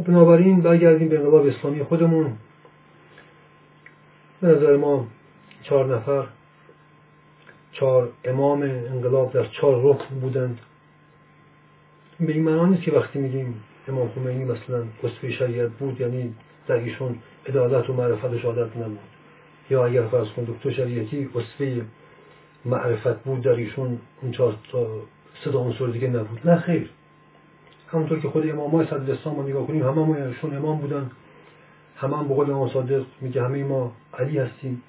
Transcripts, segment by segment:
خب بنابراین برگردیم به انقلاب اسلامی خودمون. به نظر ما چهار نفر چهار امام انقلاب در چهار رکن بودند. به این معنا نیست که وقتی میگیم امام خمینی مثلا قصفه شریعت بود یعنی در ایشون عدالت و معرفت و شهادت نبود. یا اگر فرض کن دکتر شریعتی قصفه معرفت بود در ایشون اون چهار تا صدا عنصر دیگه نبود. نه خیر. همونطور که خود امام های اسلام رو نگاه کنیم همه ما ایشون امام بودن. همه هم به قول امام صادق میگه همه ما علی هستیم.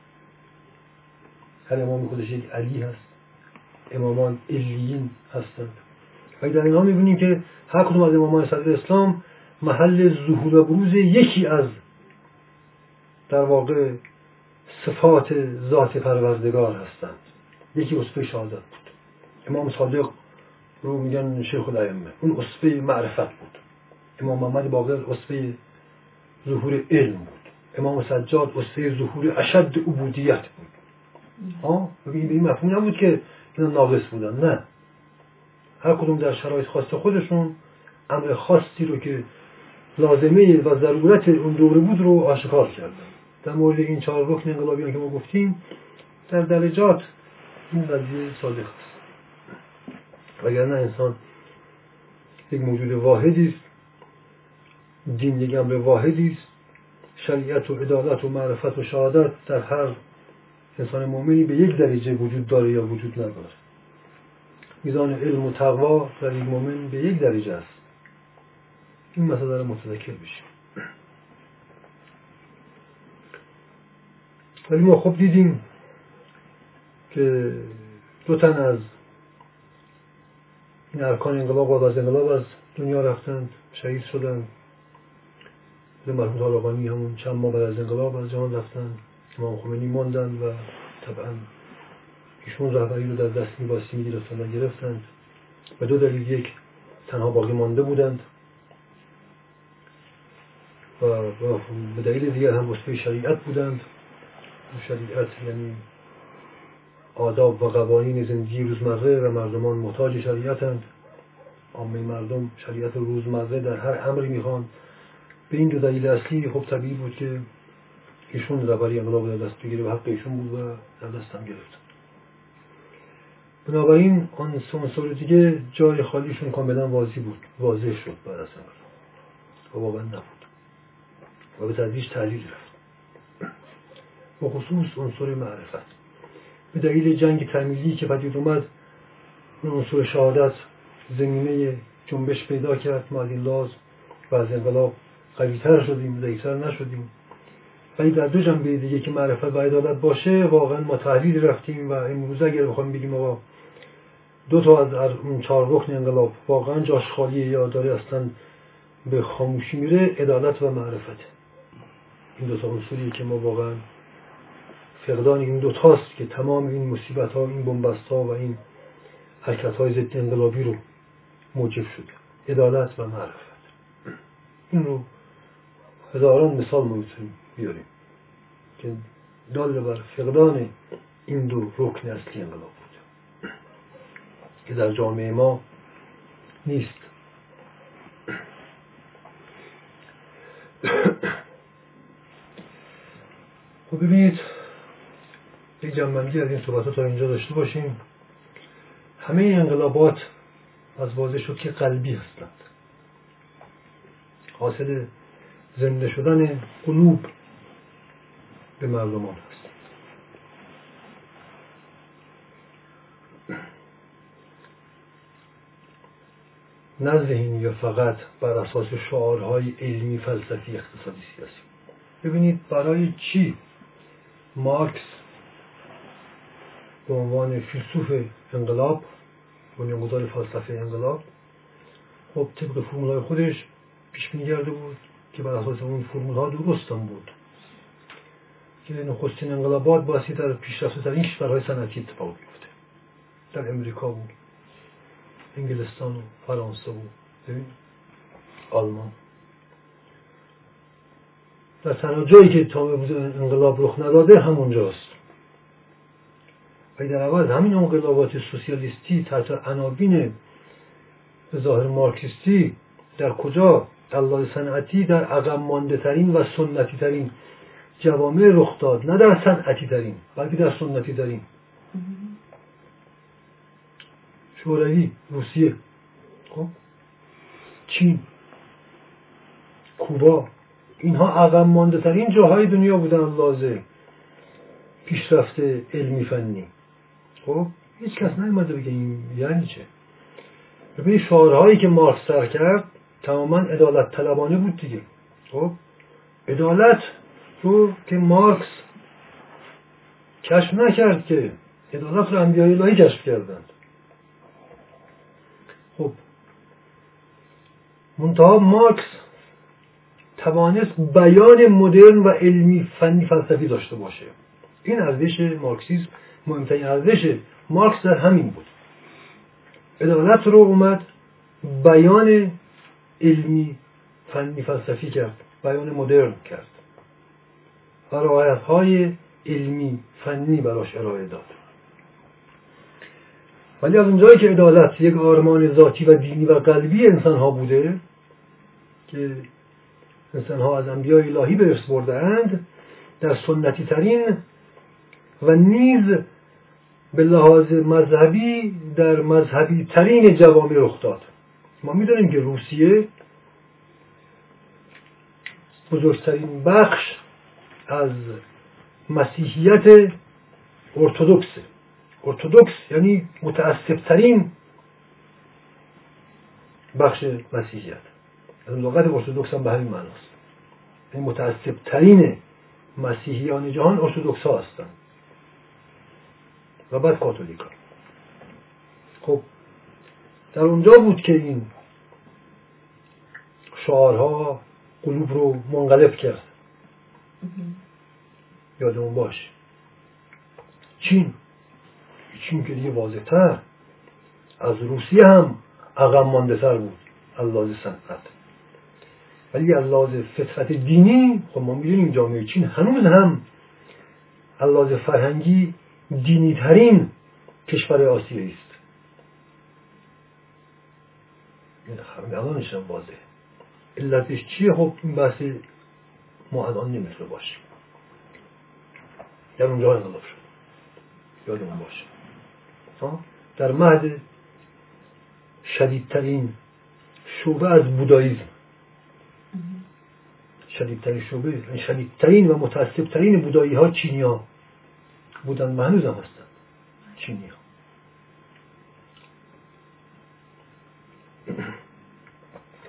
هر امام خودش یک علی هست. امامان علیین هستند. و در اینها می‌بینیم که هر کدوم از امامان صدر اسلام محل ظهور و بروز یکی از در واقع صفات ذات پروردگار هستند. یکی اصفه شهادت بود. امام صادق رو میگن شیخ الائمه. اون اصفه معرفت بود. امام محمد باقر اصفه ظهور علم بود. امام سجاد اصفه ظهور اشد عبودیت بود. ها؟ این مفهوم نبود که اینا ناقص بودن. نه. هر کدوم در شرایط خاص خودشون امر خاصی رو که لازمه و ضرورت اون دوره بود رو آشکار کردن. در مورد این چهار رکن انقلابیان که ما گفتیم در درجات این قضیه صادق است. وگرنه انسان یک موجود واحدی است. دین یک امر واحدی است. شریعت و عدالت و معرفت و شهادت در هر انسان مؤمنی به یک درجه وجود داره یا وجود نداره. میزان علم و تقوا در یک مؤمن به یک درجه است. این مسئله رو متذکر بشیم. ولی ما خوب دیدیم که دو تن از این ارکان انقلاب و از انقلاب از دنیا رفتند شهید شدند مرحوم طالقانی همون چند ماه بعد از انقلاب از جهان رفتند امام خمینی ماندن و طبعا ایشون رهبری رو در دست میباستی می‌گرفتن و گرفتند و دو دلیل یک تنها باقی مانده بودند. و به دلیل دیگر هم وصفه شریعت بودند. شریعت یعنی آداب و قوانین زندگی روزمره و مردمان محتاج شریعتند. عامه مردم شریعت روزمره در هر امری می‌خوان. به این دو دلیل اصلی خب طبیعی بود که ایشون رهبری انقلاب در دست بگیره و حق ایشون بود و در دستم گرفت. بنابراین آن عنصر دیگه جای خالیشون کاملا واضح بود. واضح شد بعد از و واقعا نبود. و به تدریج تحلیل رفت. و خصوص عنصر معرفت. به دلیل جنگ تمیزی که پدید اومد عنصر شهادت زمینه جنبش پیدا کرد. ما از این لاز و از انقلاب قویتر شدیم ضعیفتر نشدیم. ولی در دو جنبه دیگه که معرفت و عدالت باشه واقعا ما تحلیل رفتیم و امروز اگر بخوایم بگیم آقا دو تا از اون چهار رکن انقلاب واقعا جاش خالیه یا داره اصلا به خاموشی میره عدالت و معرفت. این دو تا اصولی که ما واقعا فقدان این دو تاست که تمام این مصیبت ها این بنبست ها و این حرکت های ضد انقلابی رو موجب شده. عدالت و معرفت. این رو هزاران مثال ما بیاریم که دال بر فقدان این دو رکن اصلی انقلاب بود. که در جامعه ما نیست. خب ببینید یک جنبندی از این صحبت تا اینجا داشته باشیم همه انقلابات از واضح شد که قلبی هستند. حاصل زنده شدن قلوب به مردمان هست. نه ذهنی یا فقط بر اساس شعارهای علمی فلسفی اقتصادی سیاسی. ببینید برای چی مارکس به عنوان فیلسوف انقلاب بنیانگذار فلسفه انقلاب خب طبق فرمولای خودش پیش میگرده بود که بر اساس اون فرمول ها درست هم بود. که نخستین انقلابات باسی در پیشرفته در این کشورهای صنعتی اتفاق بیفته. در امریکا بود انگلستان و فرانسه بود آلمان. در تنها جایی که تا انقلاب رخ نداده همونجاست. و در عوض همین انقلابات سوسیالیستی تحت عناوین ظاهر مارکسیستی در کجا؟ الله صنعتی در عقب مانده ترین و سنتی ترین جوامع رخ داد. نه در صنعتی ترین بلکه در سنتی ترین شوروی روسیه خب؟ چین کوبا. اینها عقب مانده ترین جاهای دنیا بودن لازم پیشرفت علمی فنی. خب هیچ کس نیومده بگه این یعنی چه؟ ببینید شعارهایی که مارکس سر کرد تماما عدالت طلبانه بود دیگه. خب عدالت رو که مارکس کشف نکرد که عدالت رو انبیای الهی کشف کردند. خب منتها مارکس توانست بیان مدرن و علمی فنی فلسفی داشته باشه. این ارزش مارکسیسم مهمترین ارزش مارکس در همین بود. عدالت رو اومد بیان علمی فنی فلسفی کرد بیان مدرن کرد. و های علمی فنی براش ارائه داد. ولی از اونجایی که عدالت یک آرمان ذاتی و دینی و قلبی انسان ها بوده که انسان ها از انبیاء الهی به ارث اند در سنتی ترین و نیز به لحاظ مذهبی در مذهبی ترین جوامع رخ داد ما می‌دونیم که روسیه بزرگترین بخش از مسیحیت ارتودکس ارتودکس یعنی متعصبترین بخش مسیحیت. از لغت ارتودکس هم به همین معناست. یعنی متعصبترین مسیحیان جهان ارتودکس ها هستند. و بعد کاتولیک ها خب در اونجا بود که این شعارها قلوب رو منقلب کرد. یادمون باش چین. چین که دیگه واضحتر. از روسیه هم عقب مانده تر بود. از صنعت. ولی از لحاظ فطرت دینی خب ما می‌دونیم جامعه چین هنوز هم از لحاظ فرهنگی دینی ترین کشور آسیایی است. همین الانش هم واضحه. علتش چیه؟ خب این بحث ما الان نمی‌تونه باشه. در اونجا انقلاب شد. یادمون باشه. در مهد شدیدترین شعبه از بوداییزم. شدیدترین شعبه یعنی شدیدترین و متعصبترین بودایی ها چینی ها بودن و هنوز هم هستن. چینی ها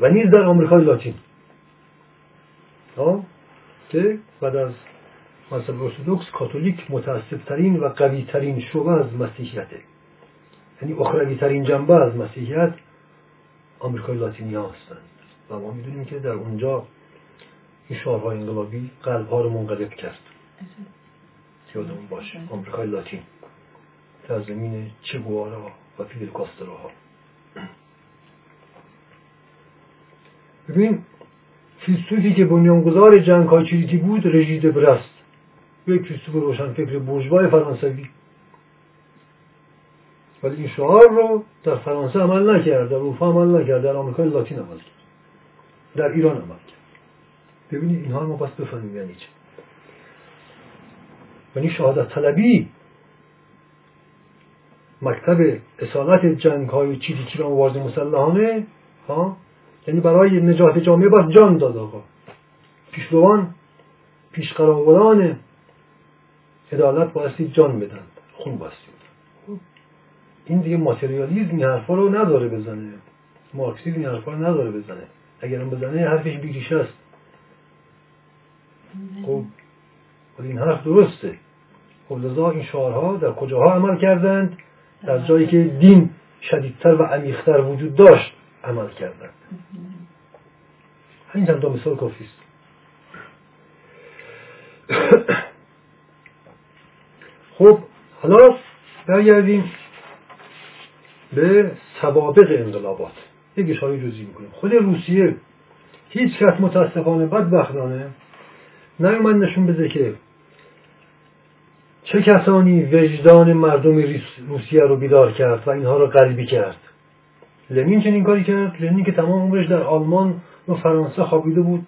و نیز در آمریکای لاتین که بعد از مذهب ارتودکس کاتولیک متعصبترین و قویترین شعبه از مسیحیته یعنی اخروی ترین جنبه از مسیحیت آمریکای لاتینی ها هستند. و ما می‌دونیم که در اونجا این شعارهای انقلابی قلب ها رو منقلب کرد. یادمون باشه آمریکای لاتین. در زمین چگوارا و فیدل ها ببین فیلسوفی که بنیانگذار جنگ های چریتی بود رژید برست یک فیلسوف روشن فکر بورژوای فرانسوی. ولی این شعار رو در فرانسه عمل نکرد در اروپا عمل نکرد در آمریکای لاتین عمل کرد. در ایران عمل کرد. ببینید اینها ما باید بفهمیم یعنی چه یعنی شهادت طلبی. مکتب اصالت جنگ های چیزی و مبارزه مسلحانه ها؟ یعنی برای نجات جامعه باید جان داد آقا. پیشروان پیشقراولان عدالت بایستی جان بدن خون بایستی این دیگه ماتریالیزم این حرفا رو نداره بزنه. مارکسیزم این حرفا رو نداره بزنه. اگرم بزنه حرفش بیریش است. خب این حرف درسته. خب لذا این شعارها در کجاها عمل کردند؟ در جایی که دین شدیدتر و عمیقتر وجود داشت عمل کردند. همین چند مثال کافی است. خب حالا برگردیم به سوابق انقلابات. یک اشاره جزئی می‌کنیم. خود روسیه هیچ کس متاسفانه بدبختانه نیومد نشون بده که چه کسانی وجدان مردم روسیه رو بیدار کرد و اینها رو قلبی کرد؟ لنین چنین کاری کرد. لنین که تمام عمرش در آلمان و فرانسه خوابیده بود.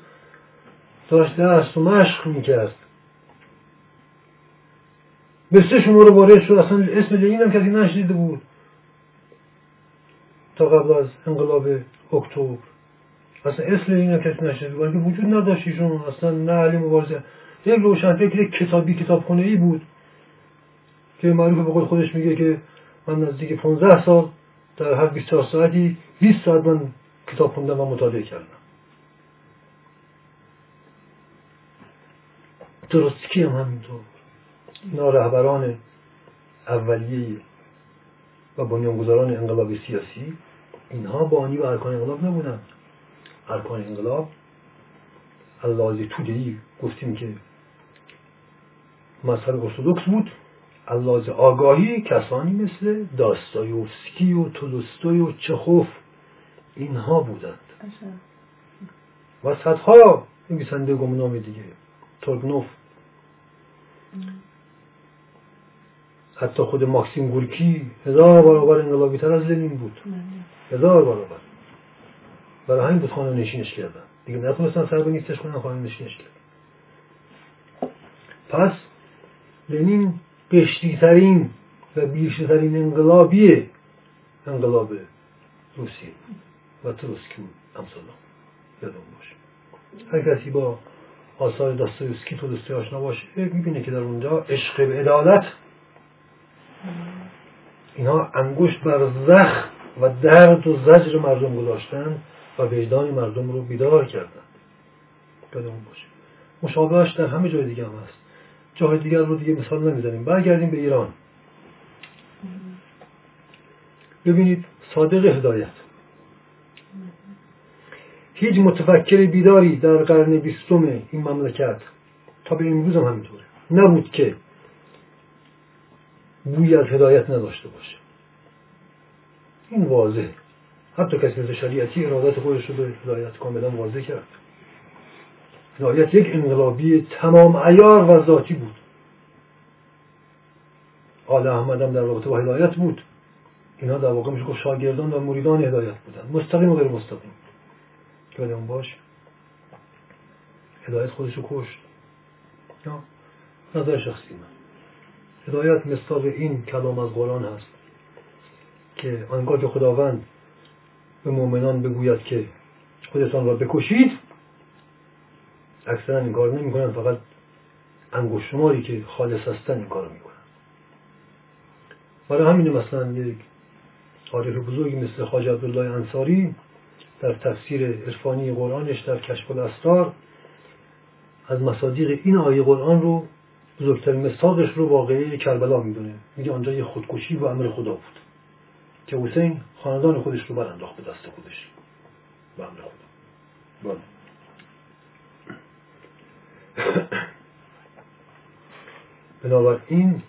داشت درس و مشق می‌کرد. سه شما رو وارد شد. اصلا اسم لنین هم کسی نشنیده بود. تا قبل از انقلاب اکتبر. اصلا اسم لنین هم کسی نشنیده بود. وجود نداشت ایشون؟ اصلا نه علی مبارزه. یک روشنفکر کتابی کتابخونه ای بود. که معروف به قول خودش میگه که من نزدیک 15 سال در هر 24 ساعتی 20 ساعت من کتاب خوندم و مطالعه کردم. درستکی هم همینطور. اینا رهبران اولیه و بنیانگذاران انقلاب سیاسی اینها بانی و ارکان انقلاب نبودن. ارکان انقلاب تو تودهی گفتیم که مذهب ارتودکس بود. اللحاظ آگاهی کسانی مثل داستایوفسکی و تولستوی و چخوف اینها بودند. و صدها نویسنده گمنام دیگه. تورگنوف. حتی خود ماکسیم گورکی هزار برابر انقلابی تر از لنین بود. هزار برابر. برای همین بود خانه نشینش کردن. دیگه نتونستن سر به نیستش کنن خانه نشینش کردن. پس لنین قشتیترین و بیشترین انقلابی انقلاب روسیه و تروسکی بود. امثال یادم باشه. هر کسی با آثار داستایوسکی تولستوی آشنا باشه می‌بینه که در اونجا عشق به عدالت اینها انگشت بر زخم و درد و زجر مردم گذاشتن و وجدان مردم رو بیدار کردن. یادمون باشه. مشابهش در همه جای دیگه هم هست. جای دیگر رو دیگه مثال نمی‌زنیم. برگردیم به ایران. ببینید صادق هدایت. هیچ متفکر بیداری در قرن بیستم این مملکت تا به امروز هم همینطوره. نبود که بوی از هدایت نداشته باشه. این واضح حتی کسی مثل شریعتی ارادت خودش رو به هدایت کاملا واضح کرد. هدایت یک انقلابی تمام ایار و ذاتی بود. آل احمد هم در رابطه با هدایت بود. اینا در واقع میشه گفت شاگردان و مریدان هدایت بودن. مستقیم و غیر مستقیم. یادمون باش. هدایت خودش رو کشت. نظر شخصی من. هدایت مثال این کلام از قرآن هست که آنگاه که خداوند به مؤمنان بگوید که خودتان را بکشید اکثرا این کار نمی‌کنن فقط انگوش شماری که خالص هستن این کار می‌کنن. برای همین مثلا یک عارف بزرگی مثل خواجه عبدالله انصاری در تفسیر عرفانی قرآنش در کشف الاسرار از مصادیق این آیه قرآن رو بزرگترین مساقش رو واقعه کربلا می‌دونه. میگه آنجا یه خودکشی و امر خدا بود که حسین خاندان خودش رو برانداخت به دست خودش. به امر خدا. بله. بنابراین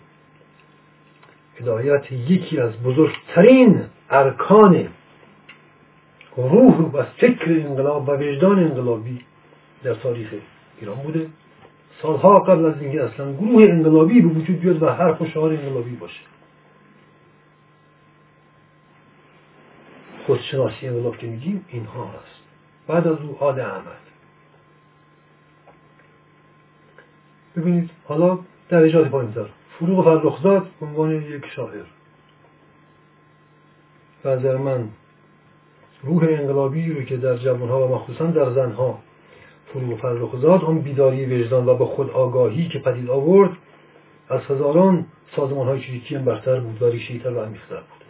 هدایت یکی از بزرگترین ارکان روح و فکر انقلاب و وجدان انقلابی در تاریخ ایران بوده. سالها قبل از اینکه اصلا گروه انقلابی به وجود بیاد و هر خوشحال انقلابی باشه. خودشناسی انقلاب که میگیم اینها هست بعد از او آل احمد. ببینید حالا درجات پایینتر فروغ فرخزاد عنوان یک شاعر. و من روح انقلابی رو که در جوانها و مخصوصا در زنها فروغ فرخزاد اون بیداری وجدان و به خود آگاهی که پدید آورد از هزاران سازمان های چریکی هم برتر بود و ریشیتر و عمیقتر بود.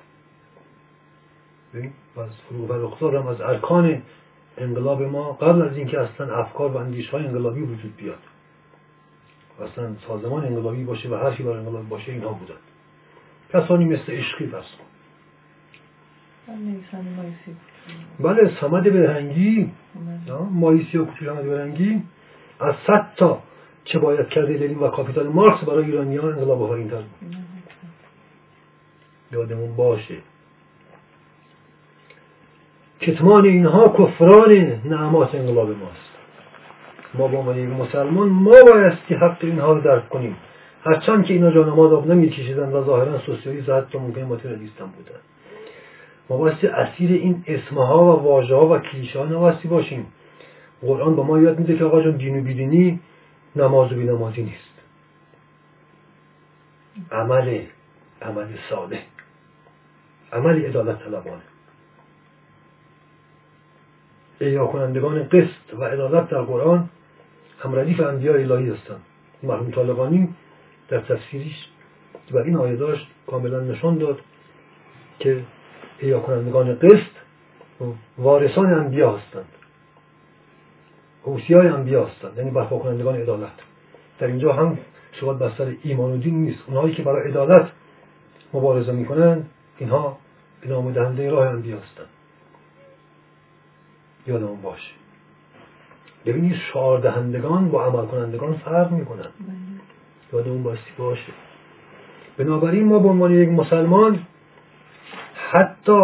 از فروغ فرخزاد هم از ارکان انقلاب ما قبل از اینکه اصلا افکار و اندیش های انقلابی وجود بیاد. اصلا سازمان انقلابی باشه و هر چی برای انقلاب باشه اینها بودن. کسانی مثل عشقی بس بله سمد برهنگی. مایسی و کتیر سمد برهنگی. از صد تا چه باید کرده لنین و کاپیتال مارکس برای ایرانیان انقلاب آفرین بود. یادمون باشه. کتمان اینها کفران نعمات انقلاب ماست. ما با عنوان یک مسلمان ما بایستی حق اینها رو درک کنیم. هرچند که اینا جانماز آب نمیکشیدن و ظاهرا سوسیالیست حتی ممکن ماتریالیست هم بودن. ما بایستی اسیر این اسمها و واژه ها و کلیشه ها نبایستی باشیم. قرآن با ما یاد میده که آقا جان دین و بیدینی نماز و بینمازی نیست. عمل عمل صالح. عمل عدالت طلبانه. احیا کنندگان قسط و عدالت در قرآن هم ردیف انبیاء الهی هستند مرحوم طالقانی در تفسیریش و این آیه داشت کاملا نشان داد که احیا کنندگان قسط وارثان انبیا هستند. های انبیا هستند یعنی برپا کنندگان عدالت. در اینجا هم صحبت بر ایمان و دین نیست. اونهایی که برای عدالت مبارزه می‌کنند اینها ادامه دهنده راه انبیا هستند. یادمون باشه. ببینید شعار دهندگان با عمل کنندگان فرق می‌کنن. بله. یادمون باستی باشه. بنابراین ما به عنوان یک مسلمان حتی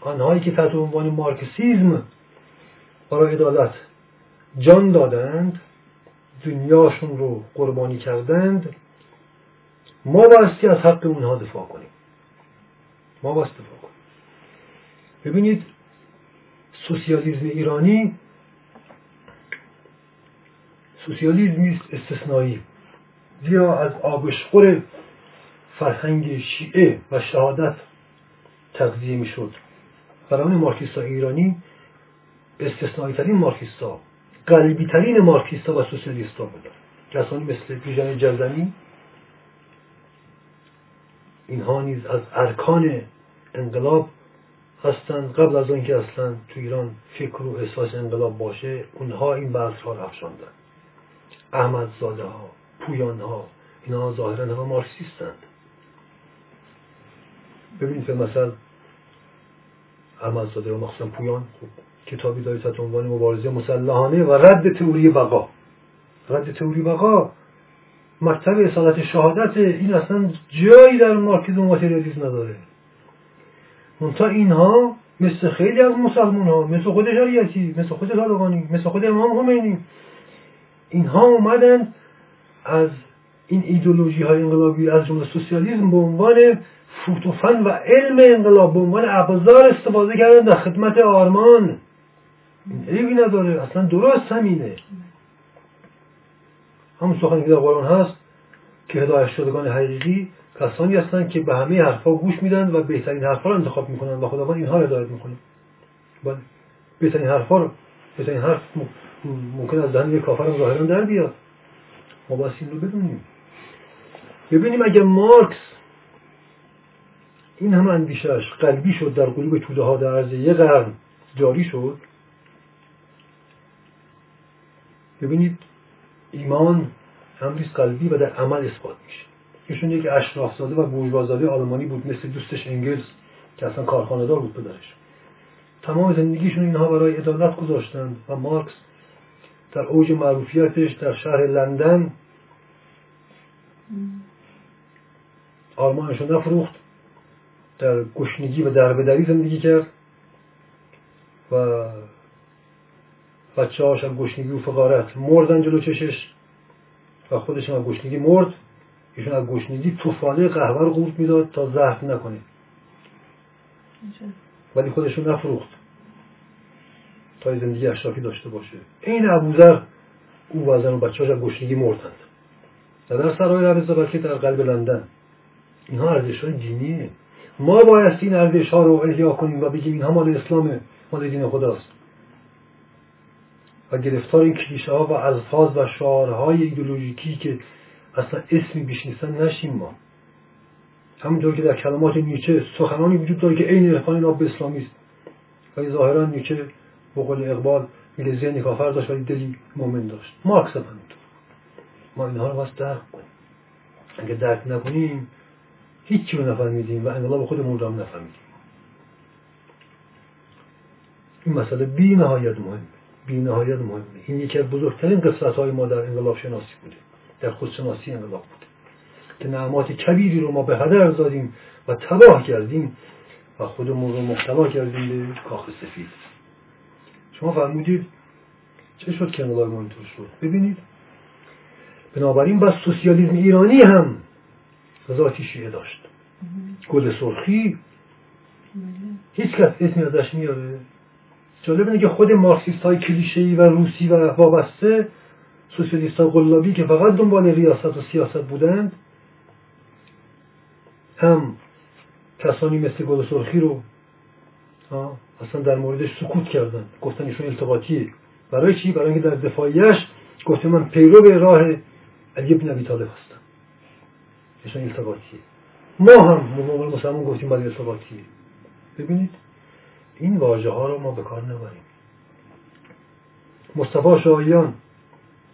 آنهایی که تحت عنوان مارکسیزم برای عدالت جان دادند دنیاشون رو قربانی کردند ما باستی از حق اونها دفاع کنیم. ما باستی دفاع کنیم. ببینید سوسیالیزم ایرانی سوسیالیزمی استثنایی. زیرا از آبشخور فرهنگ شیعه و شهادت تغذیه می‌شد. برای مارکسیستا ایرانی استثنایی ترین مارکسیستا قلبی ترین مارکسیستا و سوسیالیستا بودن کسانی مثل بیژن جزمی اینها نیز از ارکان انقلاب هستند. قبل از آنکه اصلا تو ایران فکر و احساس انقلاب باشه اونها این بحث افشاندن احمد زاده ها پویان ها اینها ظاهرا همه مارکسیستند. ببینید به مثل احمد زاده و مخصوصا پویان خب کتابی دارید تحت عنوان مبارزه مسلحانه و رد تئوری بقا. رد تئوری بقا مکتب اصالت شهادت این اصلا جایی در مارکسیسم و ماتریالیسم نداره. منتها اینها مثل خیلی از مسلمان ها مثل خود شریعتی مثل خود طالقانی مثل خود امام خمینی اینها اومدن از این ایدولوژی های انقلابی از جمله سوسیالیسم به عنوان فوتوفن و علم انقلاب به عنوان ابزار استفاده کردن در خدمت آرمان. عیبی نداره اصلا درست همینه. همون سخنی که در قرآن هست که هدایت شدگان حقیقی کسانی هستند که به همه حرفها گوش میدن و بهترین حرفها رو انتخاب می‌کنن و خداوند اینها رو هدایت می‌کنه. بله. بهترین حرفها رو بهترین حرف ممکن از دهن یک کافر ظاهرا در بیاد. ما باید این رو بدونیم. ببینیم اگر مارکس این همه اندیشش قلبی شد در قلوب توده ها در عرض یک قرن جاری شد ببینید ایمان امریز قلبی و در عمل اثبات میشه. ایشون یک اشرافزاده و بورژوازاده آلمانی بود مثل دوستش انگلز که اصلا کارخانه دار بود پدرش. تمام زندگیشون اینها برای عدالت گذاشتند و مارکس در اوج معروفیتش در شهر لندن. آرمانش نفروخت. در گشنگی و دربدری زندگی کرد. و بچه هاش هم گشنگی و فقارت مردن جلو چشش و خودش هم گشنگی مرد. ایشون از گشنگی توفاله قهوه رو قورت می‌داد تا زهر نکنه. ولی خودشون نفروخت. تا زندگی اشرافی داشته باشه. این ابوذر او و زن و بچه‌هاش از گشنگی مردند. در سرای رب در قلب لندن. اینها ارزش های دینیه. ما باید این ارزش ها رو احیا کنیم و بگیم اینها مال اسلامه مال دین خداست. و گرفتار این کلیشه ها و الفاظ و شعارهای ایدولوژیکی که اصلا اسمی بیش نیستن نشیم ما. همونطور که در کلمات نیچه سخنانی وجود داره که عین عرفان ناب اسلامی است. ولی ظاهرا نیچه به قول اقبال ذهنی کافر داشت ولی دلی مؤمن داشت. مارکس هم همینطور ما اینها رو باید درک کنیم. اگه درک نکنیم هیچی رو نفهمیدیم و انقلاب خودمون رو هم نفهمیدیم. این مسئله بی نهایت مهم بی نهایت مهمه. این یکی از بزرگترین قصت های ما در انقلاب شناسی بوده. در خودشناسی انقلاب بوده. که نعمات کبیری رو ما به هدر دادیم و تباه کردیم و خودمون رو مبتلا کردیم به کاخ سفید. شما فرمودید چه شد که انقلاب ما اینطور شد؟ ببینید. بنابراین بس سوسیالیسم ایرانی هم ذاتی شیعه داشت. گل سرخی هیچ کس اسمی ازش میاره جالب اینه که خود مارکسیست های کلیشه و روسی و وابسته سوسیالیست های قلابی که فقط دنبال ریاست و سیاست بودند هم کسانی مثل گل سرخی رو اصلا در موردش سکوت کردن. گفتن ایشون التقاطیه. برای چی؟ برای اینکه در دفاعیش گفته من پیرو به راه علی ابن ابی طالب هستم. ایشون التقاطیه. ما هم موقع مسلمان گفتیم برای التقاطیه. ببینید این واژه ها رو ما به کار نبریم. مصطفی شاهیان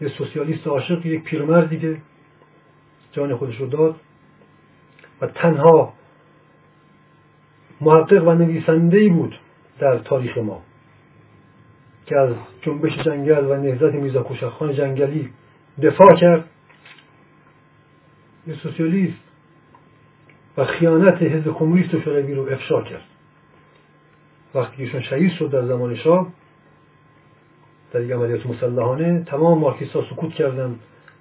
یه سوسیالیست عاشق یک پیرمردی که جان خودش رو داد و تنها محقق و نویسنده ای بود. در تاریخ ما. که از جنبش جنگل و نهضت میرزا کوشخان جنگلی دفاع کرد. یه سوسیالیست و خیانت حزب کمونیست و شوروی رو افشا کرد. وقتی ایشون شهید شد در زمان شاه در یک عملیات مسلحانه تمام مارکسیست ها سکوت کردن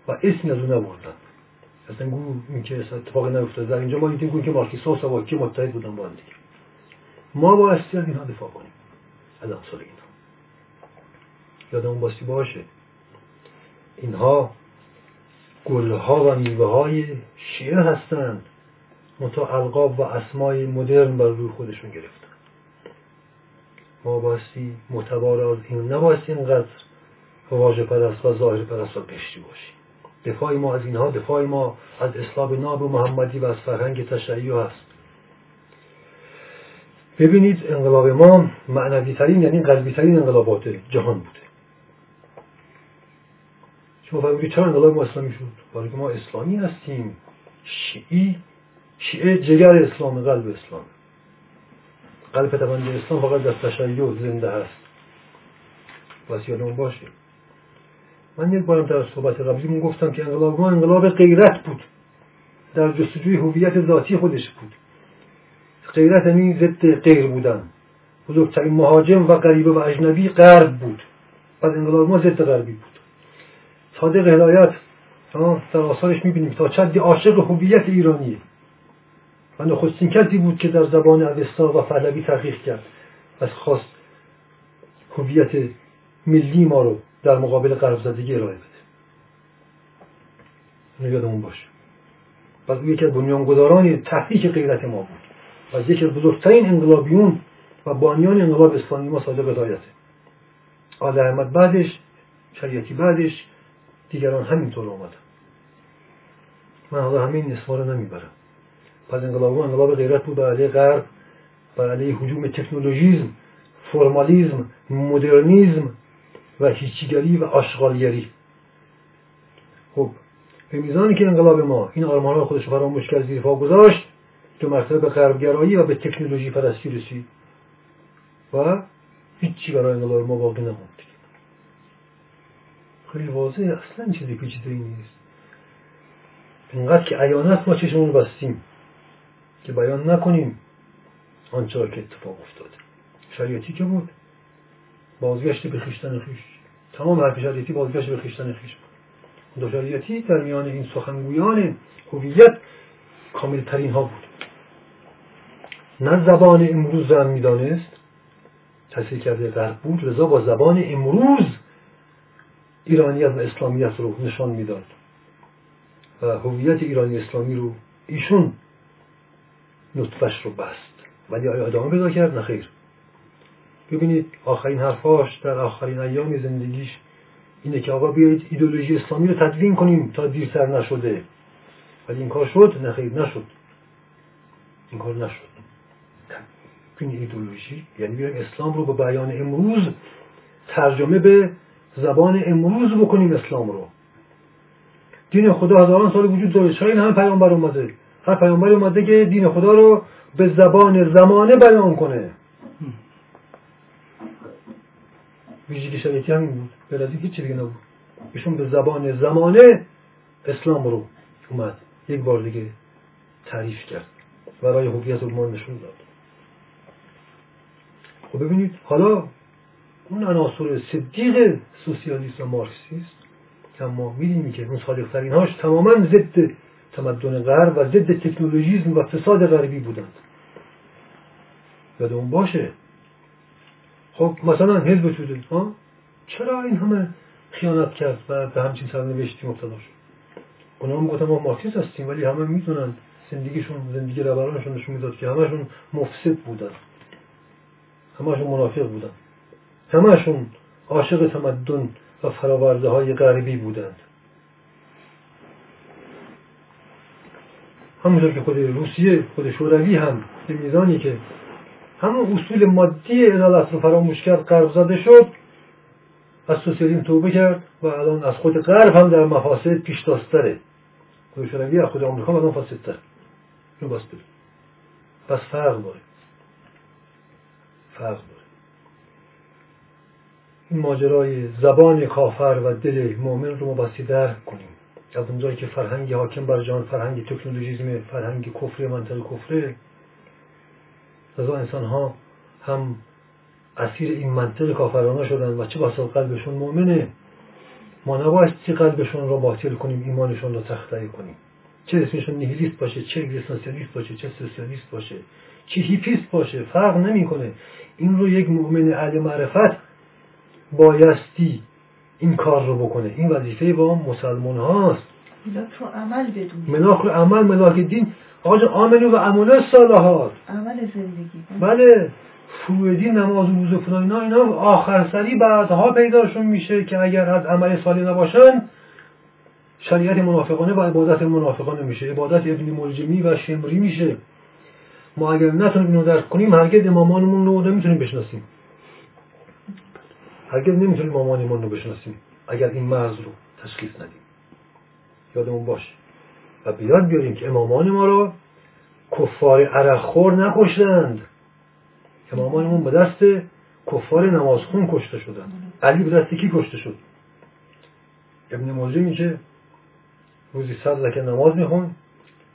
و اسمی از اون نبردن. اصلا گو این که اتفاق نیفتاد در اینجا ما دیدیم که مارکسیست ها سواکی متحد بودن با هم دیگه. ما با از اینها دفاع کنیم. از امثال اینها. یادمون باسی باشه. اینها گلها و میوه های شیعه هستند. منتها القاب و اسمای مدرن بر روی خودشون گرفتن. ما باستی معتبار از این نباستی اینقدر واژه پرست و ظاهر پرست و پشتی باشیم دفاع ما از اینها دفاع ما از اسلام ناب محمدی و از فرهنگ تشیع هست. ببینید انقلاب ما معنوی ترین یعنی قلبی ترین انقلابات جهان بوده. شما فهمیدید چرا انقلاب ما اسلامی شد؟ برای ما اسلامی هستیم. شیعی شیعه جگر اسلام قلب اسلام. قلب تبند اسلام فقط در تشیع زنده هست. بس یادمون باشه. من یک بارم در صحبت قبلیمون گفتم که انقلاب ما انقلاب غیرت بود. در جستجوی هویت ذاتی خودش بود. غیرت یعنی ضد غیر بودن. بزرگترین مهاجم و غریبه و اجنبی غرب بود. بعد انقلاب ما ضد غربی بود. صادق هدایت در آثارش می‌بینیم. تا چندی عاشق هویت ایرانیه. و نخستین کسی بود که در زبان اوستا و پهلوی تحقیق کرد. از خواست هویت ملی ما رو در مقابل غرب زدگی ارائه بده. یادمون باشه. پس یکی از بنیانگذاران تحقیق غیرت ما بود. و یکی از بزرگترین انقلابیون و بانیان انقلاب اسلامی ما صادق هدایته آل احمد بعدش شریعتی بعدش دیگران همینطور آمدن. من حالا همین اسما رو نمی‌برم. پس انقلاب انقلاب غیرت بود بر علیه غرب بر علیه حجوم تکنولوژیزم فرمالیزم مدرنیزم و هیچیگری و آشغالگری. خب به میزانی که انقلاب ما این آرمان خودش فراموش کرد زیر گذاشت دو مرتبه به غربگرایی و به تکنولوژی پرستی رسید و هیچی برای انقلاب ما باقی نموند. خیلی واضحه. اصلا چیزی پیچیده نیست. اینقدر که عیان ما چشمون بستیم که بیان نکنیم آنچه که اتفاق افتاده. شریعتی که بود. بازگشت به خیشتن خیش. تمام حرف شریعتی بازگشت به خیشتن خیش بود. دو شریعتی در میان این سخنگویان هویت کامل ترین ها بود. نه زبان امروز هم می‌دانست. تحصیل کرده غرب بود لذا با زبان امروز ایرانیت و اسلامیت رو نشان می‌داد. و هویت ایرانی اسلامی رو ایشون نطفش رو بست. ولی آیا ادامه پیدا کرد؟ نخیر ببینید آخرین حرفاش در آخرین ایام زندگیش اینه که آقا بیایید ایدولوژی اسلامی رو تدوین کنیم تا دیرتر نشده. ولی این کار شد؟ نخیر نشد. این کار نشد. این ایدولوژی یعنی بیایم اسلام رو به بیان امروز ترجمه به زبان امروز بکنیم اسلام رو. دین خدا هزاران سال وجود داره. چرا این همه پیامبر اومده؟ هر پیامبر اومده که دین خدا رو به زبان زمانه بیان کنه. ویژگی شریعتی همین بود. به هیچ دیگه نبود. ایشون به زبان زمانه اسلام رو اومد. یک بار دیگه تعریف کرد. برای هویت ما نشون داد. خب ببینید حالا اون عناصر صدیق سوسیالیست و مارکسیست که ما می‌دونیم که اون صادقترین هاش تماما ضد تمدن غرب و ضد تکنولوژیزم و فساد غربی بودند. یادمون باشه. خب مثلا حزب توده. ها چرا این همه خیانت کرد و به همچین سرنوشتی مبتلا شد؟ اونا هم گفتن ما مارکسیست هستیم ولی همه می‌دونن زندگیشون زندگی رهبرانشون نشون می‌داد که همشون مفسد بودن. همشون منافق بودن. همشون عاشق تمدن و فراورده های غربی بودند. همونطور که خود روسیه خود شوروی هم به میزانی که همون اصول مادی عدالت رو فراموش کرد غرب زده شد از سوسیالیسم توبه کرد و الان از خود غرب هم در مفاسد پیش خود شوروی از خود آمریکا الان فاسدتر باز پس فرق داره. فرق داره. این ماجرای زبان کافر و دل مؤمن رو ما باستی درک کنیم. از اونجایی که فرهنگ حاکم بر جان فرهنگ تکنولوژیزم فرهنگ کفر منطق کفره لذا انسان ها هم اسیر این منطق کافرانه شدن و چه بسا قلبشون مؤمنه ما نبایستی قلبشون را باطل کنیم ایمانشون را تخته کنیم. چه اسمشون نیهیلیست باشه چه اگزیستانسیالیست باشه چه سوسیالیست باشه. چه هیپیست باشه فرق نمی‌کنه. این رو یک مؤمن اهل معرفت بایستی این کار رو بکنه. این وظیفه با مسلمان هاست ملاک رو عمل بدون ملاک رو عمل ملاک دین. آقا آمنو و عمل صالحات. عمل زندگی. بله. فرویدی نماز و روز فلان اینا اینا آخر سری بعدها پیداشون میشه که اگر از عمل صالح نباشن شریعت منافقانه و عبادت منافقانه میشه. عبادت ابن ملجمی و شمری میشه. ما اگر نتونیم اینو درک کنیم هرگز امامانمون رو نمی‌تونیم بشناسیم. هرگز نمی‌تونیم امامانمون رو بشناسیم. اگر این مرز رو تشخیص ندیم. یادمون باشه. و بیاد بیاریم که امامان ما رو کفار عرقخور نکشتند. امامانمون به دست کفار نمازخون کشته شدند. علی به دست کی کشته شد؟ ابن ملجمی که روزی صد لکه نماز میخون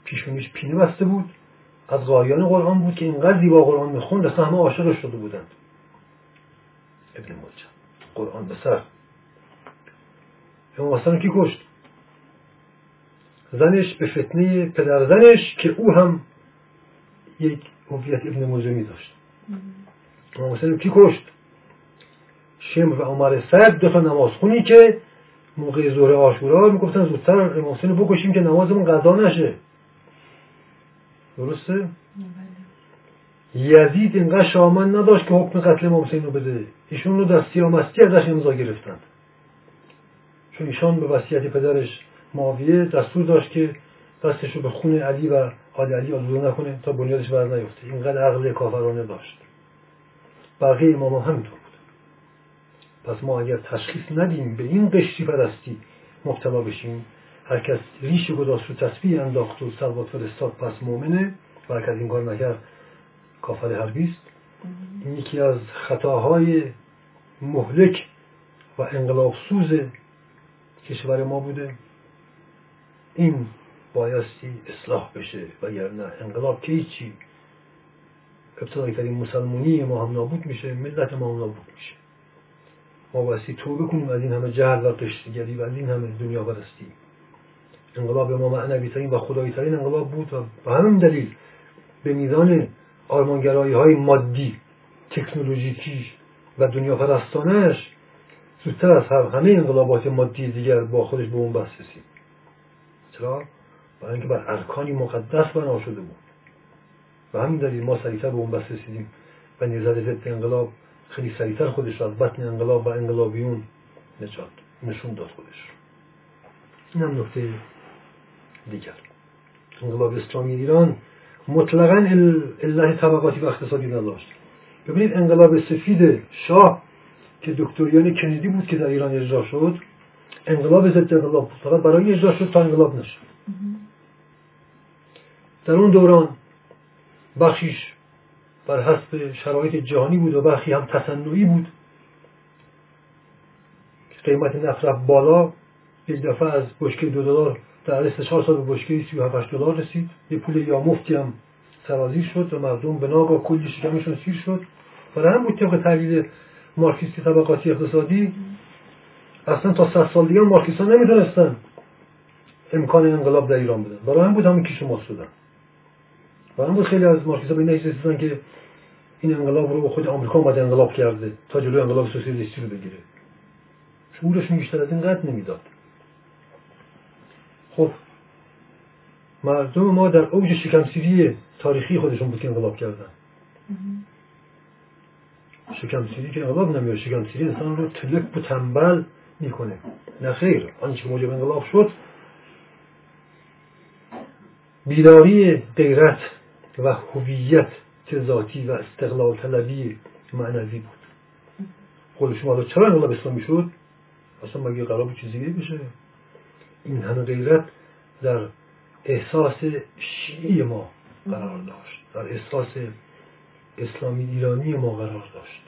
پیشونیش پینه بسته بود. از قایان قرآن بود که اینقدر زیبا قرآن می‌خوند اصلا همه عاشقش شده بودند ابن ملجم قرآن به سر. امام حسن کی کشت؟ زنش به فتنه پدر زنش که او هم یک هویت ابن ملجمی داشت امام حسن کی کشت؟ شمر و عمر سعد دو تا نمازخونی که موقع ظهر آشورا می‌گفتن زودتر امام حسین بکشیم که نمازمون قضا نشه. درسته؟ بله. یزید اینقدر شامن نداشت که حکم قتل امام حسین رو بده. ایشون رو در سیامستی ازش امضا گرفتند چون ایشان به وصیت پدرش معاویه دستور داشت که دستش رو به خون علی و آل علی آلوده نکنه تا بنیادش بر نیفته. اینقدر عقل کافرانه داشت. بقیه امام همینطور بود. پس ما اگر تشخیص ندیم به این قشری پرستی مبتلا بشیم هر کس ریش گذاشت رو تسبیح انداخت و سلوات فرستاد پس مؤمنه. و هر کس این کار نکرد کافر حربیست این یکی از خطاهای مهلک و انقلاب سوز کشور ما بوده. این بایستی اصلاح بشه. و نه انقلاب که هیچی. ابتدای ترین مسلمونی ما هم نابود میشه ملت ما هم نابود میشه. ما بایستی توبه کنیم از این همه جهل و قشتگری و از این همه دنیا برستی انقلاب ما معنوی ترین و خدایی ترین انقلاب بود و به همین دلیل به میزان آرمانگرایی های مادی تکنولوژیکی و دنیا پرستانش زودتر از همه انقلابات مادی دیگر با خودش به اون بس رسید. چرا؟ برای اینکه بر ارکانی مقدس بنا شده بود. و همین دلیل ما سریعتر به اون بس رسیدیم و نیزد ضد انقلاب خیلی سریعتر خودش را از بطن انقلاب و انقلابیون نجات نشون داد خودش. این هم نکته دیگر. انقلاب اسلامی ایران مطلقا الله طبقاتی و اقتصادی نداشت. ببینید انقلاب سفید شاه که دکتریان کندی بود که در ایران اجرا شد انقلاب ضد انقلاب بود. فقط برای اجرا شد تا انقلاب نشد. در اون دوران بخشیش بر حسب شرایط جهانی بود و بخشی هم تصنعی بود. قیمت نفت بالا یک دفعه از بشکه دو دلار در عرض چهار سال به بشکه سی و دلار رسید. یه پول یا مفتی هم سرازیر شد و مردم به ناگاه کلی شکمشون سیر شد. برای هم بود طبق تحلیل مارکسیستی طبقاتی اقتصادی اصلا تا صد سال دیگه مارکسیستان نمی‌دونستن امکان انقلاب در ایران بدن برای هم بود همین کیش ما شدن برای هم بود خیلی از مارکسیستان به این که این انقلاب رو خود آمریکا اومده انقلاب کرده تا جلوی انقلاب سوسیالیستی رو بگیره. شعورشون بیشتر از این قد نمی‌داد. خب مردم ما در اوج شکمسیری تاریخی خودشون بود که انقلاب کردن. شکمسیری که انقلاب نمیاد شکمسیری انسان رو تلک و تنبل می‌کنه. نه خیر آنچه که موجب انقلاب شد بیداری غیرت و هویت ذاتی و استقلال طلبی معنوی بود. خود شما چرا انقلاب اسلامی شد؟ اصلا مگه قرار چیزی بشه؟ این همه غیرت در احساس شیعی ما قرار داشت در احساس اسلامی ایرانی ما قرار داشت.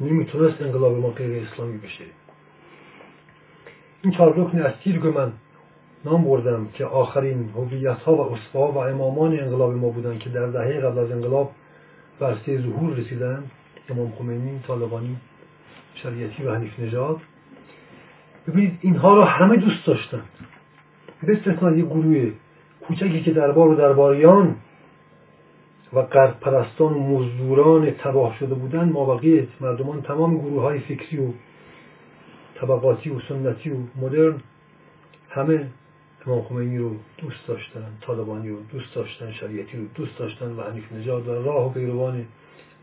نمی‌تونست انقلاب ما غیر اسلامی بشه. این چهار رکن اصلی که من نام بردم که آخرین هویت ها و اصفا و امامان انقلاب ما بودن که در دهه قبل از انقلاب ورسته ظهور رسیدن امام خمینی، طالبانی، شریعتی و حنیف نژاد. ببینید اینها را همه دوست داشتند به استثنا یک گروه کوچکی که دربار و درباریان و قرب پرستان و مزدوران تباه شده بودند ما مردمان تمام گروه های فکری و طبقاتی و سنتی و مدرن همه امام خمینی رو دوست داشتن طالبانی رو دوست داشتن شریعتی رو دوست داشتن و حنیف نژاد و راه و پیروان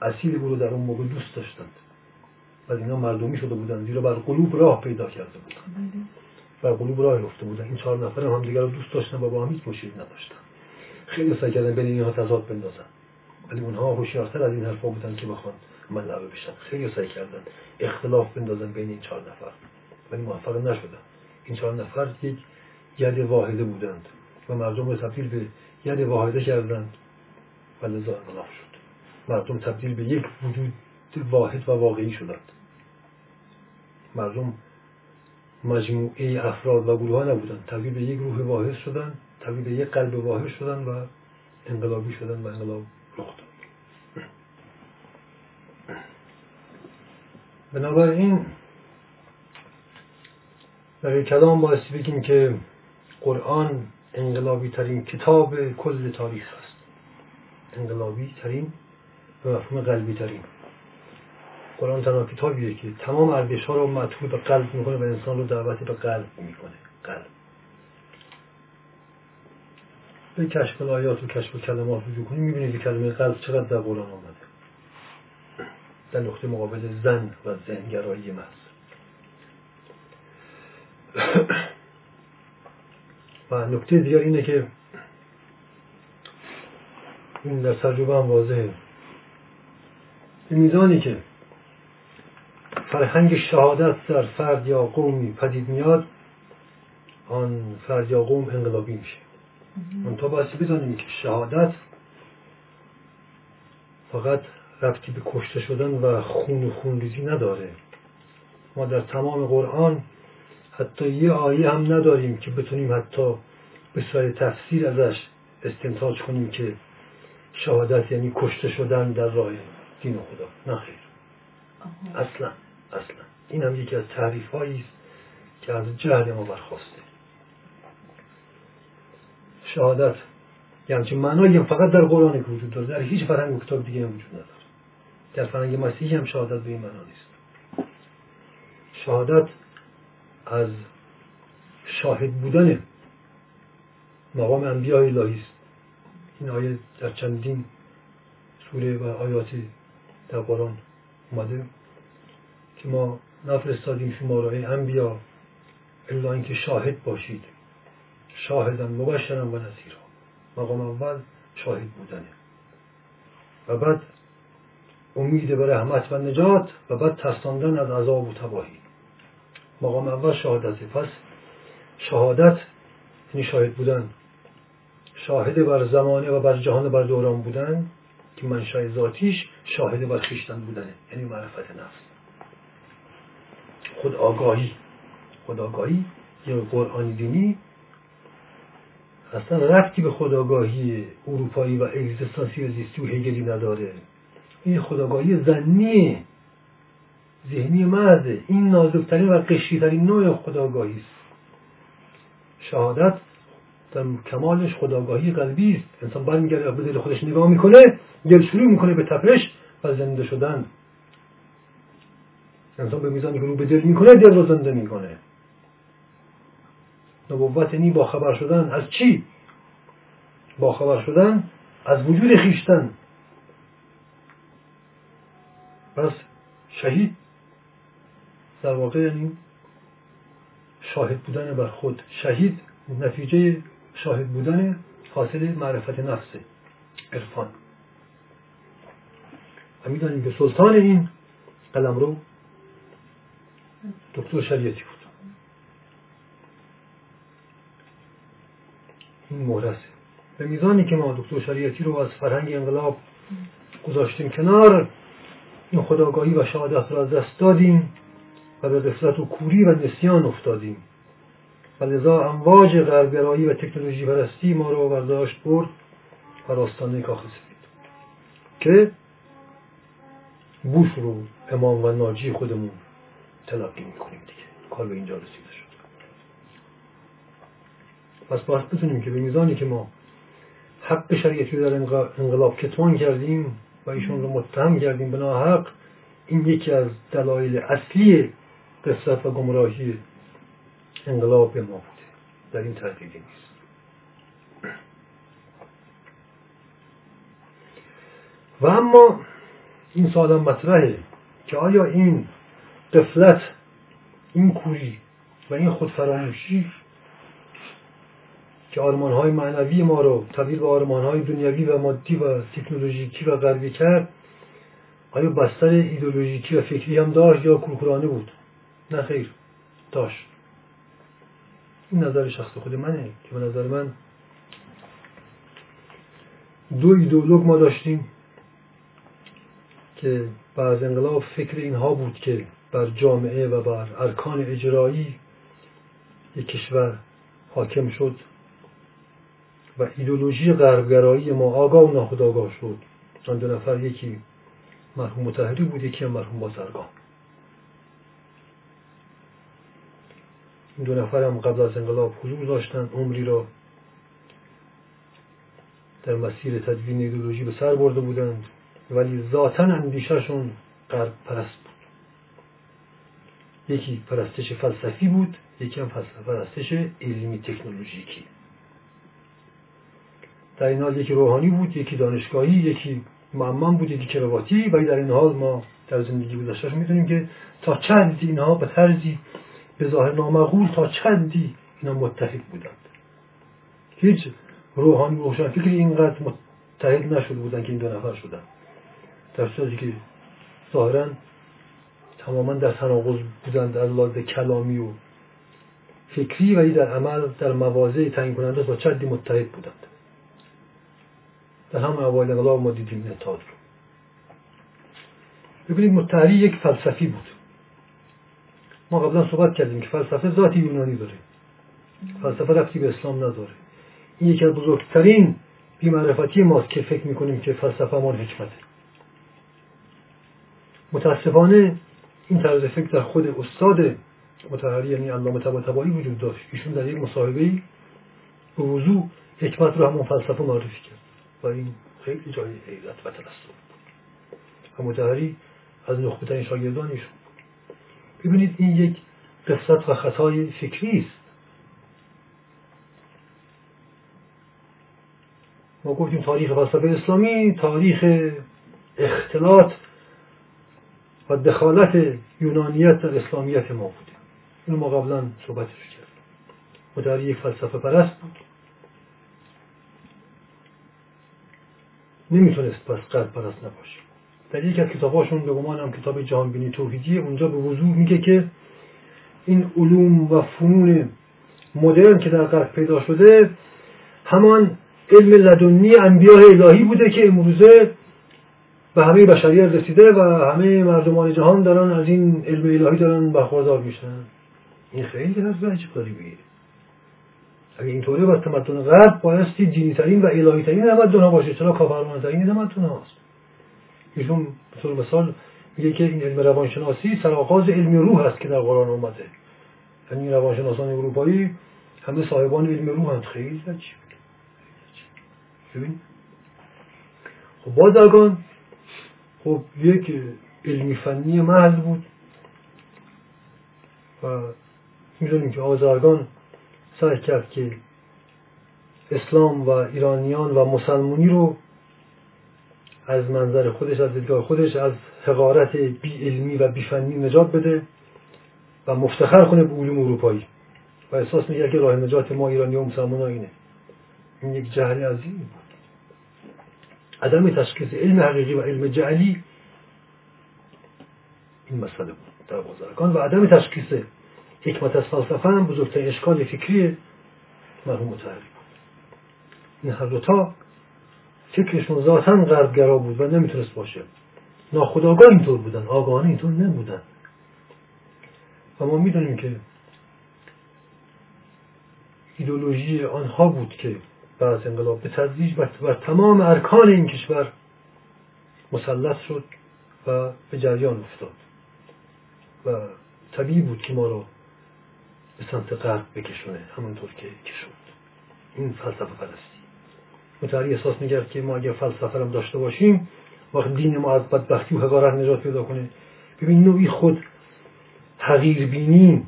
اصیل رو در اون موقع دوست داشتند. و اینا مردمی شده بودن زیرا بر قلوب راه پیدا کرده بودن. بر قلوب راه رفته بودن. این چهار نفر هم دیگر رو دوست داشتن و با هم هیچ مشکلی نداشتن. خیلی سعی کردن بین اینها تضاد بندازن. ولی اونها هوشیارتر از این حرفا بودن که بخوان ملعبه بشن. خیلی سعی کردن اختلاف بندازن بین این چهار نفر. ولی موفق نشدن. این چهار نفر یک ید واحده بودند و مردم رو تبدیل به ید واحده کردند و لذا انقلاب شد. مردم تبدیل به یک وجود واحد و واقعی شدند. مردم مجموعه افراد و گروه ها نبودند تبدیل به یک روح واحد شدند تبدیل به یک قلب واحد شدند و انقلابی شدند و انقلاب رخ داد. بنابراین در کلام بایستی بگیم که قرآن انقلابی ترین کتاب کل تاریخ است. انقلابی ترین و مفهوم قلبی ترین قرآن تنها کتابیه که تمام ارزش ها رو مطلوب به قلب می‌کنه و انسان رو دعوت به قلب می‌کنه. قلب. به کشف آیات و کشف کلمات رجوع کنیم می‌بینید کلمه قلب چقدر در قرآن آمده. در نقطه مقابل زن و ذهنگرایی محض و نکته دیگر اینه که این در تجربه هم واضحه. به میزانی که فرهنگ شهادت در فرد یا قومی پدید میاد آن فرد یا قوم انقلابی میشه. من تا باید بدانیم که شهادت فقط ربطی به کشته شدن و خون و خونریزی نداره. ما در تمام قرآن حتی یه آیه هم نداریم که بتونیم حتی به صورت تفسیر ازش استنتاج کنیم که شهادت یعنی کشته شدن در راه دین خدا. نه خیر. اصلا. اصلا. این هم یکی از تعریف است که از جهل ما برخواسته. شهادت یعنی چه معنایی فقط در قرآن وجود داره در هیچ فرهنگ و کتاب دیگه هم وجود نداره. در فرهنگ مسیحی هم شهادت به این معنا نیست. شهادت از شاهد بودن مقام انبیاء الهی است. این آیه در چندین سوره و آیاتی در قرآن اومده. که ما نفرستادیم شما را ای انبیا الا اینکه شاهد باشید. شاهدم مبشرم و نصیرا مقام اول شاهد بودنه. و بعد امید به رحمت و نجات و بعد ترساندن از عذاب و تباهی. مقام اول شهادته پس شهادت یعنی شاهد بودن. شاهد بر زمانه و بر جهان بر دوران بودن که منشأ ذاتیش شاهد بر خیشتن بودنه. یعنی معرفت نفس. خود آگاهی خود آگاهی یا قرآن دینی اصلا رفتی به خداگاهی اروپایی و اگزیستانسی زیستی و هگلی نداره. این خداگاهی زنیه ذهنی مرده. این نازکترین و قشریترین نوع خداگاهی است. شهادت در کمالش خداگاهی قلبی است. انسان برمیگرده به دل خودش نگاه می‌کنه دل شروع می‌کنه به تپش و زنده شدن. انسان به میزانی که رو به دل می‌کنه دل رو زنده می‌کنه. نبوت یعنی با خبر شدن از چی؟ با خبر شدن از وجود خیشتن. پس شهید در واقع یعنی شاهد بودن بر خود. شهید نتیجه شاهد بودن حاصل معرفت نفس عرفان. و می‌دانیم که سلطان این قلم رو دکتر شریعتی بود این مهرسه به میزانی که ما دکتر شریعتی رو از فرهنگ انقلاب گذاشتیم کنار این خداگاهی و شهادت را دست دادیم و به قفلت و کوری و نسیان افتادیم و لذا امواج غربگرایی و تکنولوژی پرستی ما را برداشت برد و راستانه کاخ سفید که بوش رو امام و ناجی خودمون تلقی می‌کنیم دیگه. کار به اینجا رسیده شد. پس باید بتونیم که به میزانی که ما حق شریعتی در انقلاب کتمان کردیم و ایشون رو متهم کردیم به حق این یکی از دلایل اصلی قصت و گمراهی انقلاب ما بوده. در این تردیدی نیست. و اما این سوال مطرحه که آیا این قفلت این کوری و این خودفراموشی که آرمان های معنوی ما رو تبدیل به آرمان های دنیوی و مادی و تکنولوژیکی و غربی کرد آیا بستر ایدولوژیکی و فکری هم داشت یا کورکورانه بود؟ نه خیر داشت. این نظر شخص خود منه که به نظر من دو ایدولوگ ما داشتیم که بعد انقلاب فکر اینها بود که بر جامعه و بر ارکان اجرایی یک کشور حاکم شد و ایدولوژی غربگرایی ما آگاه و ناخودآگاه شد. آن دو نفر یکی مرحوم متحری بود یکی هم مرحوم بازرگان. این دو نفر هم قبل از انقلاب حضور داشتن عمری را در مسیر تدوین ایدولوژی به سر برده بودند ولی ذاتا اندیشهشون غرب پرست بود. یکی پرستش فلسفی بود یکی هم پرستش علمی تکنولوژیکی. در این حال یکی روحانی بود یکی دانشگاهی یکی معمم بود یکی کرواتی ولی در این حال ما در زندگی گذشتهش می‌دونیم که تا چندی اینها به طرزی به ظاهر نامغول تا چندی اینا متحد بودند. هیچ روحانی روشن فکری اینقدر متحد نشده بودن که این دو نفر شدن. در صورتی که ظاهرا تماما در تناقض بودند در لحاظ کلامی و فکری ولی در عمل در مواضع تعیین کننده تا چندی متحد بودند. در همه اوایل انقلاب ما دیدیم این اتحاد رو. ببینید متحری یک فلسفی بود. ما قبلا صحبت کردیم که فلسفه ذاتی یونانی داره. فلسفه رفتی به اسلام نداره. این یکی از بزرگترین بیمعرفتی ماست که فکر می‌کنیم که فلسفه ما حکمته. متاسفانه این طرز فکر در خود استاد متحری یعنی علامه طباطبایی وجود داشت. ایشون در یک مصاحبه به وضوع حکمت رو همون فلسفه معرفی کرد. و این خیلی جای حیرت و تلسف و متحری از نخبترین شاگردان ایشون ببینید این یک قصت و خطای فکری است. ما گفتیم تاریخ فلسفه اسلامی تاریخ اختلاط و دخالت یونانیت در اسلامیت ما بوده اینو ما قبلا صحبتش کردیم مداری یک فلسفه پرست بود. نمی‌تونست پس قلب پرست نباشه. در یک از کتاباشون به گمانم کتاب جهانبینی توحیدی اونجا به وضوح میگه که این علوم و فنون مدرن که در غرب پیدا شده همان علم لدنی انبیاء الهی بوده که امروزه به همه بشریت رسیده و همه مردمان جهان دارن از این علم الهی دارن برخوردار میشن. این خیلی حرف عجیب غریبیه اگه اینطوری بر تمدن غرب بایستی دینی ترین و الهی ترین تمدن ها باشه چرا کافرمانه ترین تمدن هاست؟ ایشون به طور مثال میگه که این علم روانشناسی سرآغاز علم روح است که در قرآن اومده. یعنی روانشناسان اروپایی همه صاحبان علم روح هست خیلی عجیب. ببین. خب بازرگان خب یک علمی فنی محض بود و می‌دونیم که آزارگان سعی کرد که اسلام و ایرانیان و مسلمونی رو از منظر خودش از دیدگاه خودش از حقارت بی علمی و بی فنی نجات بده و مفتخر کنه به علوم اروپایی. و احساس میگه که راه نجات ما ایرانی و مسلمان اینه. این یک جهل عظیم بود. عدم تشخیص علم حقیقی و علم جعلی این مسئله بود در بازرگان. و عدم تشخیص حکمت از فلسفه هم بزرگترین اشکال فکری مرحوم متحری بود. این هر دوتا فکرشون ذاتا غربگرا بود و نمی‌تونست باشه. ناخداگاه اینطور بودن آگاهانه اینطور نبودن. و ما می‌دونیم که ایدولوژی آنها بود که بعد از انقلاب به تدریج بر تمام ارکان این کشور مسلط شد و به جریان افتاد. و طبیعی بود که ما رو به سمت غرب بکشونه همونطور که کشوند این فلسفه پرستی. متحری احساس می‌کرد که ما اگر فلسفه هم داشته باشیم وقت دین ما از بدبختی و حقارت نجات پیدا کنه. ببین نوعی خود حقیر بینی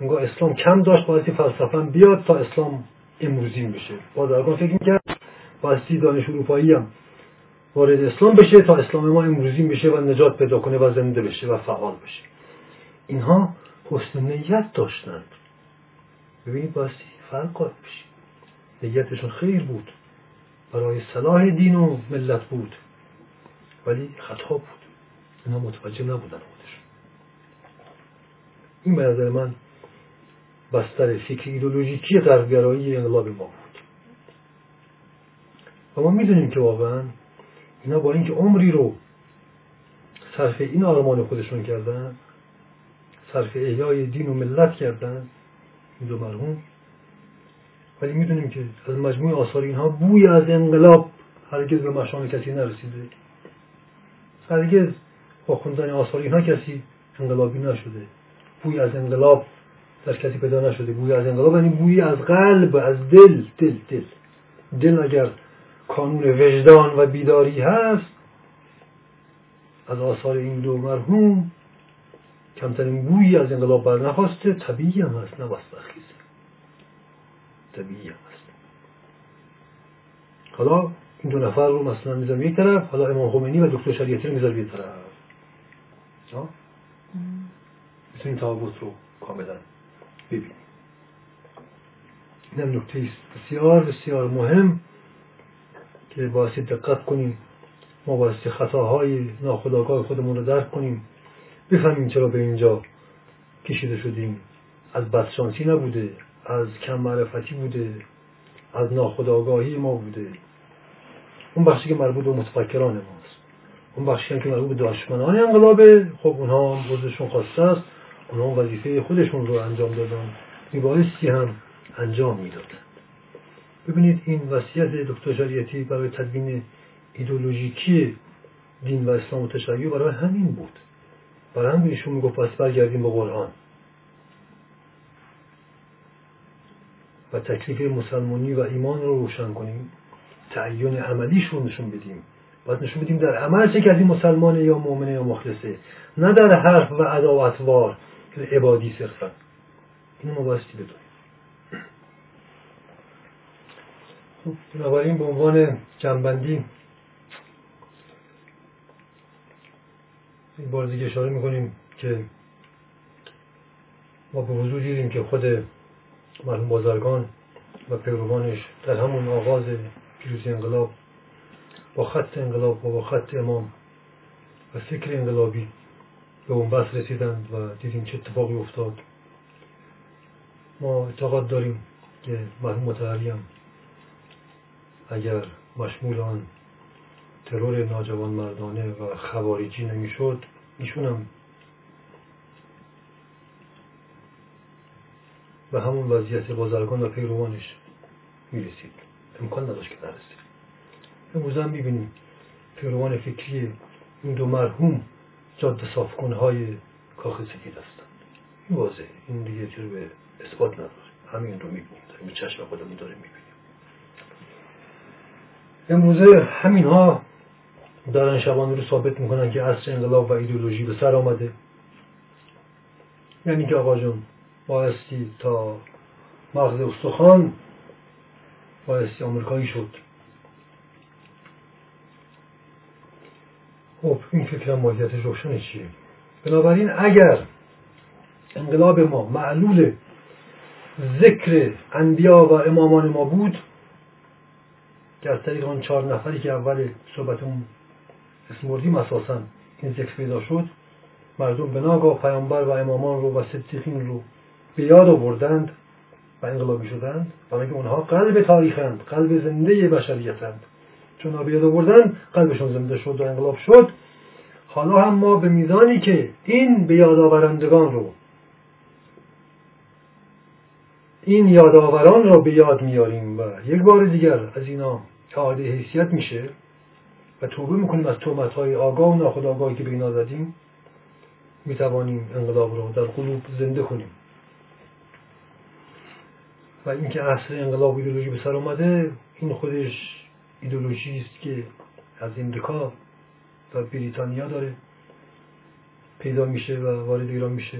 انگار اسلام کم داشت بایستی فلسفه بیاد تا اسلام امروزین بشه. بازرگان فکر می‌کرد بایستی دانش اروپایی هم وارد اسلام بشه تا اسلام ما امروزین بشه و نجات پیدا کنه و زنده بشه و فعال بشه. اینها حسن نیت داشتند. ببینید بایستی فرق قائل بشه نیتشون خیر بود. برای صلاح دین و ملت بود. ولی خطا بود. اینا متوجه نبودن خودشون. این به نظر من بستر فکر ایدولوژیکی غربگرایی انقلاب ما بود؟ و ما می‌دونیم که واقعا اینا با اینکه عمری رو صرف این آرمان خودشون کردن صرف احیای دین و ملت کردن این دو مرحوم ولی می‌دونیم که از مجموع آثار اینها بوی از انقلاب هرگز به مشان کسی نرسیده. هرگز با خوندن آثار اینها کسی انقلابی نشده. بوی از انقلاب در کسی پیدا نشده بوی از انقلاب یعنی بوی از قلب از دل دل دل. دل اگر کانون وجدان و بیداری هست از آثار این دو مرحوم کمترین بویی از انقلاب بر نخواسته طبیعی هم هست نه خیزه طبیعی هم هست. حالا این دو نفر رو مثلا می‌ذارم یک طرف حالا امام خمینی و دکتر شریعتی رو می‌ذارم یک طرف. می‌تونیم تفاوت رو کاملا ببینیم این هم نکته بسیار بسیار مهم که باعث دقت کنیم ما باعث خطاهای ناخداگاه خودمون رو درک کنیم. بفهمیم چرا به اینجا کشیده شدیم. از بدشانسی نبوده از کم معرفتی بوده از ناخداگاهی ما بوده. اون بخشی که مربوط به متفکران ماست. اون بخشی که مربوط به دشمنان انقلابه خب اونها بزرشون خواسته است. اونها وظیفه خودشون رو انجام دادن. میبایستی هم انجام می‌دادن. ببینید این وصیت دکتر شریعتی برای تدوین ایدولوژیکی دین و اسلام و تشیع برای همین بود. برای هم ایشون می‌گفت پس برگردیم به قرآن. و تکلیف مسلمانی و ایمان رو روشن کنیم. تعین عملیش رو نشون بدیم. باید نشون بدیم در عمل چه کردیم مسلمان یا مؤمنه یا مخلصه. نه در حرف و عداوتوار عبادی صرفا اینو ما بایستی بدونیم خب بنابراین به عنوان جنبندی این بار دیگه اشاره می‌کنیم که ما به حضور دیدیم که خود مرحوم بازرگان و پیروانش در همون آغاز پیروزی انقلاب با خط انقلاب و با خط امام و فکر انقلابی به اون بس رسیدند و دیدیم چه اتفاقی افتاد. ما اعتقاد داریم که مرحوم متحری اگر مشمول آن ترور ناجوان مردانه و خواریجی نمی‌شد هم به همون وضعیت بازرگان و پیروانش می‌رسید. امکان نداشت که نرسید امروز هم می‌بینیم پیروان فکری این دو مرحوم جاده صافکن های کاخ سفید هستند. این واضحه. این دیگه جور به اثبات نداره. همین رو می‌بینیم. داریم چشم خودمون داره می‌بینیم. امروزه همین ها دارن شبانه رو ثابت می‌کنن که عصر انقلاب و ایدولوژی به سر آمده. یعنی که آقا جون بایستی تا مغز استخوان بایستی آمریکایی شد. خب این فکرم ماهیت روشن چیه؟ بنابراین اگر انقلاب ما معلول ذکر انبیا و امامان ما بود که از طریق آن چهار نفری که اول صحبتمون اسم بردیم اساسا این ذکر پیدا شد مردم به ناگاه پیامبر و امامان رو و صدیقین رو به یاد آوردند و انقلابی شدند برای اونها قلب تاریخند قلب زنده بشریتند؟ چون به یاد آوردن قلبشون زنده شد و انقلاب شد. حالا هم ما به میزانی که این به یادآورندگان رو این یادآوران را به یاد میاریم و یک بار دیگر از اینا اعاده حیثیت میشه و توبه می‌کنیم از تومت های آگاه و ناخودآگاهی که به اینا زدیم می‌توانیم انقلاب رو در قلوب زنده کنیم. و اینکه عصر انقلاب ایدولوژی به سر آمده این خودش ایدولوژی است که از امریکا و بریتانیا داره پیدا میشه و وارد ایران میشه.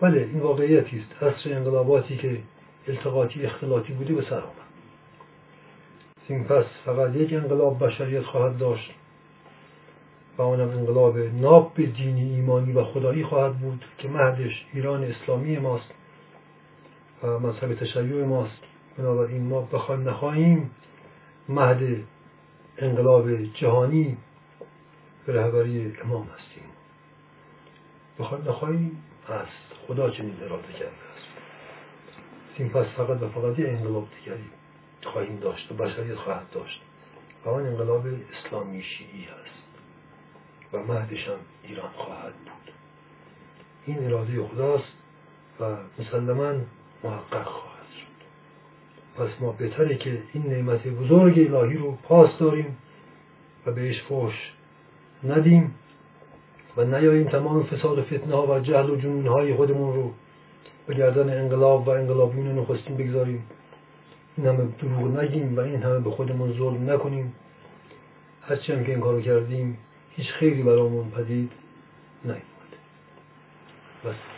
بله این واقعیتی است عصر انقلاباتی که التقاطی اختلاطی بوده به سر آمد. این پس فقط یک انقلاب بشریت خواهد داشت و آنم انقلاب ناب به دینی ایمانی و خدایی خواهد بود که مهدش ایران اسلامی ماست و مذهب تشیع ماست. بنابراین ما بخوایم نخواهیم مهد انقلاب جهانی به رهبری امام هستیم. بخوایم نخواهیم هست خدا چنین اراده کرده است این پس فقط و فقط یه انقلاب دیگری خواهیم داشت و بشریت خواهد داشت. و آن انقلاب اسلامی شیعی هست. و مهدش هم ایران خواهد بود. این اراده خداست و مسلما محقق خواهد پس ما بهتره که این نعمت بزرگ الهی رو پاس داریم و بهش فوش ندیم و نیاییم تمام فساد و فتنه ها و جهل و جنون های خودمون رو به گردن انقلاب و انقلابیون نخستین بگذاریم. این همه دروغ نگیم و این همه به خودمون ظلم نکنیم. هرچی هم که این کارو کردیم هیچ خیری برامون پدید نیومده. بس.